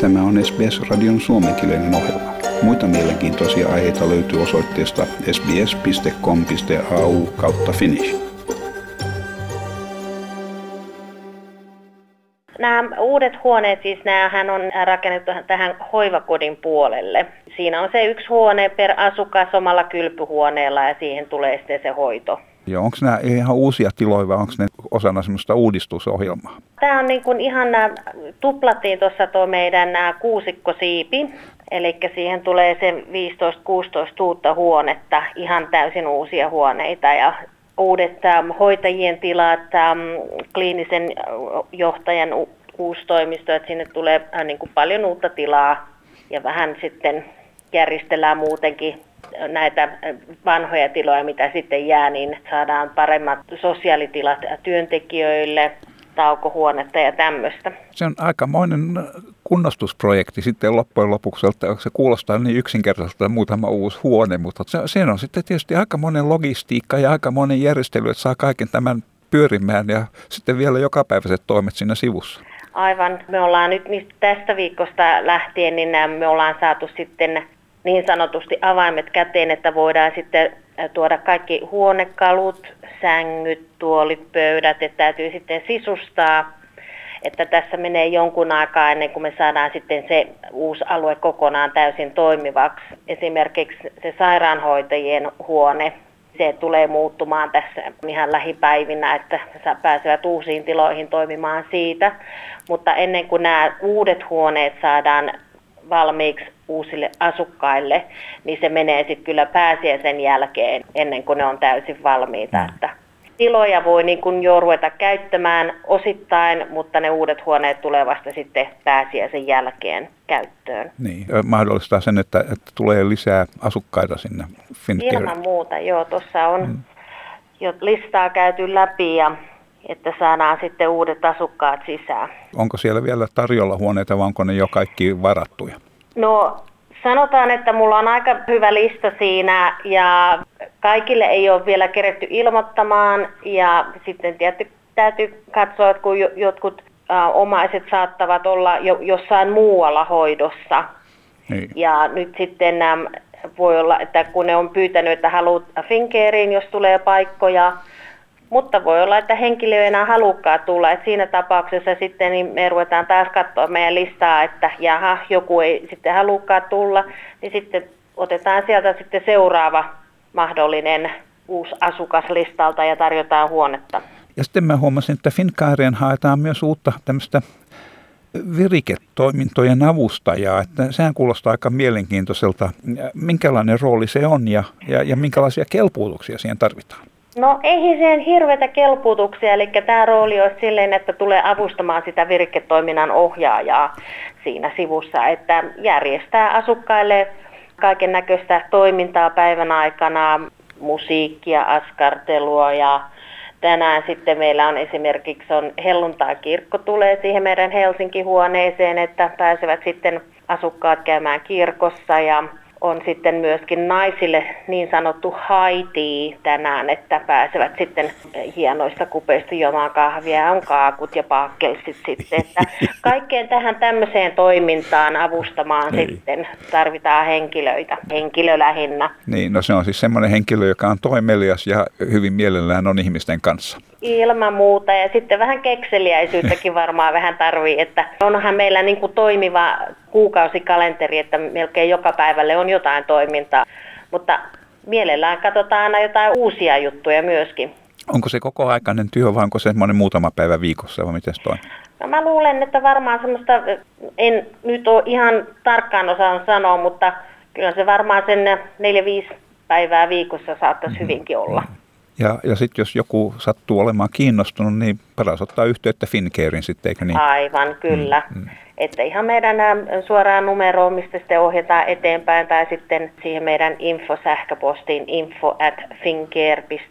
Tämä on SBS-radion suomenkielinen ohjelma. Muita mielenkiintoisia aiheita löytyy osoitteesta sbs.com.au kautta finnish. Nämä uudet huoneet, siis näähän on rakennettu tähän hoivakodin puolelle. Siinä on se yksi huone per asukas omalla kylpyhuoneella ja siihen tulee sitten se hoito. Ja onko nämä ihan uusia tiloja vai onko ne osana semmoista uudistusohjelmaa? Tämä on niin kuin ihan, tuplattiin tuossa tuo meidän nämä kuusikkosiipi, eli siihen tulee se 15-16 uutta huonetta, ihan täysin uusia huoneita. Ja uudet ähm, hoitajien tilat, ähm, kliinisen johtajan uusi toimisto, että sinne tulee äh, niin kuin paljon uutta tilaa. Ja vähän sitten järjestellään muutenkin näitä vanhoja tiloja, mitä sitten jää, niin saadaan paremmat sosiaalitilat työntekijöille, taukohuonetta ja tämmöistä. Se on aikamoinen kunnostusprojekti sitten loppujen lopuksi, että se kuulostaa niin yksinkertaiselta muutama uusi huone, mutta se, on sitten tietysti aikamoinen logistiikka ja aikamoinen järjestely, että saa kaiken tämän pyörimään ja sitten vielä jokapäiväiset toimet siinä sivussa. Aivan. Me ollaan nyt tästä viikosta lähtien, niin me ollaan saatu sitten niin sanotusti avaimet käteen, että voidaan sitten tuoda kaikki huonekalut, sängyt, tuolit, pöydät, että täytyy sitten sisustaa, että tässä menee jonkun aikaa ennen kuin me saadaan sitten se uusi alue kokonaan täysin toimivaksi. Esimerkiksi se sairaanhoitajien huone, se tulee muuttumaan tässä ihan lähipäivinä, että pääsevät uusiin tiloihin toimimaan siitä. Mutta ennen kuin nämä uudet huoneet saadaan valmiiksi uusille asukkaille, niin se menee sitten kyllä pääsiäisen jälkeen ennen kuin ne on täysin valmiita. Mm. Että tiloja voi niin kuin jo ruveta käyttämään osittain, mutta ne uudet huoneet tulee vasta sitten pääsiäisen jälkeen käyttöön. Niin, mahdollistaa sen, että, että tulee lisää asukkaita sinne Fincare. Ilman muuta, joo. Tuossa on mm. jo listaa käyty läpi ja että saadaan sitten uudet asukkaat sisään. Onko siellä vielä tarjolla huoneita vai onko ne jo kaikki varattuja? No sanotaan, että mulla on aika hyvä lista siinä ja kaikille ei ole vielä keretty ilmoittamaan ja sitten tietysti täytyy katsoa, että kun jotkut omaiset saattavat olla jo, jossain muualla hoidossa. Niin. Ja nyt sitten voi olla, että kun ne on pyytänyt, että haluat Finkeeriin, jos tulee paikkoja, mutta voi olla, että henkilö ei enää halukkaa tulla. Et siinä tapauksessa sitten niin me ruvetaan taas katsoa meidän listaa, että jaha, joku ei sitten halukkaa tulla, niin sitten otetaan sieltä sitten seuraava mahdollinen uusi asukas listalta ja tarjotaan huonetta. Ja sitten mä huomasin, että Finkaareen haetaan myös uutta tämmöistä viriketoimintojen avustajaa, että sehän kuulostaa aika mielenkiintoiselta. Minkälainen rooli se on ja, ja, ja minkälaisia kelpuutuksia siihen tarvitaan? No ei siihen hirveitä kelputuksia, eli tämä rooli olisi silleen, että tulee avustamaan sitä virketoiminnan ohjaajaa siinä sivussa, että järjestää asukkaille kaiken näköistä toimintaa päivän aikana, musiikkia, askartelua ja tänään sitten meillä on esimerkiksi on helluntai-kirkko tulee siihen meidän Helsinki-huoneeseen, että pääsevät sitten asukkaat käymään kirkossa ja on sitten myöskin naisille niin sanottu haiti tänään, että pääsevät sitten hienoista kupeista juomaan kahvia, on kaakut ja paakkelsit sitten. Että kaikkeen tähän tämmöiseen toimintaan avustamaan niin. sitten tarvitaan henkilöitä, henkilö lähinnä. Niin, no se on siis semmoinen henkilö, joka on toimelias ja hyvin mielellään on ihmisten kanssa. Ilman muuta ja sitten vähän kekseliäisyyttäkin varmaan vähän tarvii, että onhan meillä niin kuin toimiva kuukausikalenteri, että melkein joka päivälle on jotain toimintaa, mutta mielellään katsotaan aina jotain uusia juttuja myöskin. Onko se koko aikainen työ vai onko se semmoinen muutama päivä viikossa vai miten se toimii? No mä luulen, että varmaan semmoista, en nyt ole ihan tarkkaan osaan sanoa, mutta kyllä se varmaan sen 4-5 päivää viikossa saattaisi mm-hmm. hyvinkin olla. Ja, ja sitten jos joku sattuu olemaan kiinnostunut, niin paras ottaa yhteyttä Fincarein sitten, eikö niin? Aivan, kyllä. Mm, mm. Että ihan meidän suoraan numeroon, mistä sitten ohjataan eteenpäin, tai sitten siihen meidän infosähköpostiin info at fincare.org.au.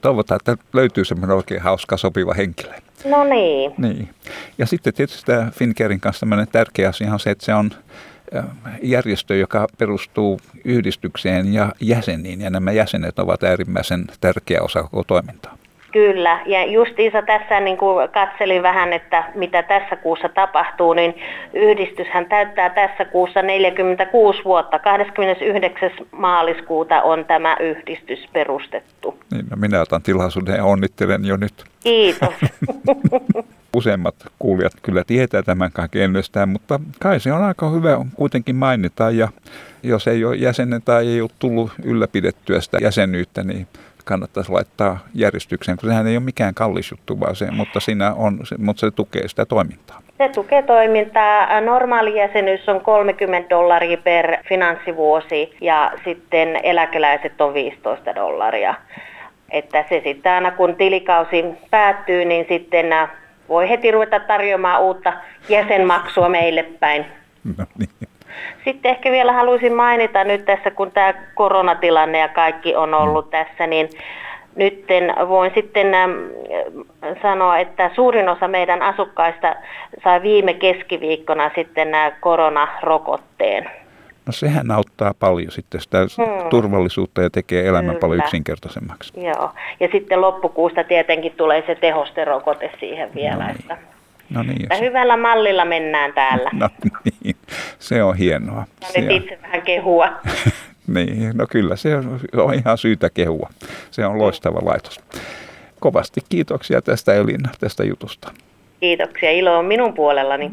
Toivotaan, että löytyy semmoinen oikein hauska sopiva henkilö. No niin. niin. Ja sitten tietysti tämä Fincarein kanssa tärkeä asia on se, että se on järjestö, joka perustuu yhdistykseen ja jäseniin, ja nämä jäsenet ovat äärimmäisen tärkeä osa koko toimintaa. Kyllä, ja justiinsa tässä niin kuin katselin vähän, että mitä tässä kuussa tapahtuu, niin yhdistyshän täyttää tässä kuussa 46 vuotta. 29. maaliskuuta on tämä yhdistys perustettu. Niin, no minä otan tilaisuuden ja onnittelen jo nyt. Kiitos. Useimmat kuulijat kyllä tietää tämän kaiken ennestään, mutta kai se on aika hyvä kuitenkin mainita. Ja jos ei ole jäsenen tai ei ole tullut ylläpidettyä sitä jäsenyyttä, niin kannattaisi laittaa järjestykseen, kun sehän ei ole mikään kallis juttu, vaan se, mutta, siinä on, mutta se tukee sitä toimintaa. Se tukee toimintaa. Normaali jäsenyys on 30 dollaria per finanssivuosi ja sitten eläkeläiset on 15 dollaria. Että se sitten aina kun tilikausi päättyy, niin sitten voi heti ruveta tarjoamaan uutta jäsenmaksua meille päin. No niin. Sitten ehkä vielä haluaisin mainita nyt tässä, kun tämä koronatilanne ja kaikki on ollut mm. tässä, niin nyt voin sitten sanoa, että suurin osa meidän asukkaista sai viime keskiviikkona sitten nämä koronarokotteen. No sehän auttaa paljon sitten sitä hmm. turvallisuutta ja tekee elämän Kyllä. paljon yksinkertaisemmaksi. Joo, ja sitten loppukuusta tietenkin tulee se tehosterokote siihen vielä. No niin. Että No niin, jos... Hyvällä mallilla mennään täällä. No niin, se on hienoa. Ja nyt itse vähän kehua. niin, no kyllä se on, on ihan syytä kehua. Se on loistava laitos. Kovasti kiitoksia tästä Elina, tästä jutusta. Kiitoksia, ilo on minun puolellani.